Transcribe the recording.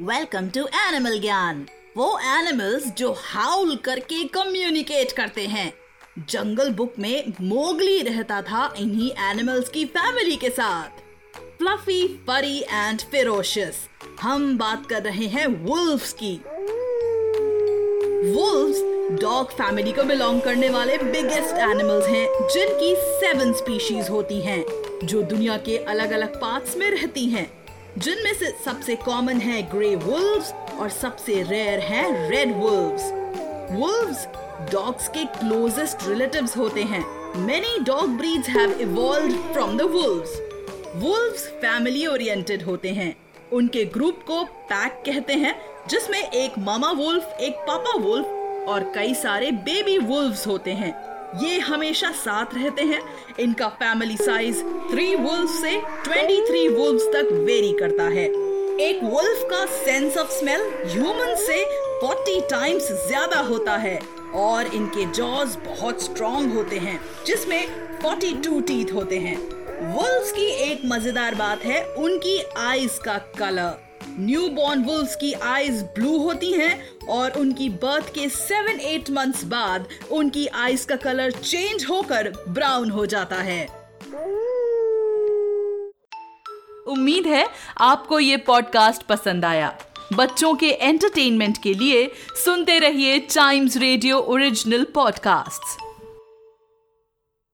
Welcome to animal ज्ञान वो animals जो हाउल करके कम्युनिकेट करते हैं। जंगल बुक में मोगली रहता था इन्हीं एनिमल्स की फैमिली के साथ। फ्लफी फरी एंड फेरोशियस हम बात कर रहे हैं वुल्फ्स की। वुल्फ्स डॉग फैमिली को बिलोंग करने वाले बिगेस्ट एनिमल्स हैं, जिनकी सेवन स्पीशीज होती हैं, जो दुनिया के अलग अलग पार्ट्स में रहती हैं। जिनमें से सबसे कॉमन है ग्रे वुल्व्स और सबसे रेयर है रेड वुल्व्स वुल्व्स डॉग्स के क्लोजेस्ट रिलेटिव्स होते हैं. Many dog breeds have evolved from the wolves wolves family oriented होते हैं. उनके ग्रुप को पैक कहते हैं, जिसमें एक मामा वुल्फ एक पापा वुल्फ और कई सारे बेबी वुल्व्स होते हैं. ये हमेशा साथ रहते हैं। इनका फैमिली साइज़ थ्री वुल्फ से 23 वुल्व्स तक वेरी करता है। एक वुल्फ का सेंस ऑफ़ स्मेल ह्यूमन से 40 टाइम्स ज़्यादा होता है और इनके जॉज बहुत स्ट्रॉन्ग होते हैं, जिसमें 42 टीथ होते हैं। वुल्व्स की एक मज़ेदार बात है, उनकी आईज का कलर न्यू बॉर्न वुल्व्स की आईज ब्लू होती हैं और उनकी बर्थ के सेवन एट मंथ्स बाद उनकी आईज का कलर चेंज होकर ब्राउन हो जाता है। उम्मीद है आपको ये पॉडकास्ट पसंद आया। बच्चों के एंटरटेनमेंट के लिए सुनते रहिए टाइम्स रेडियो ओरिजिनल पॉडकास्ट्स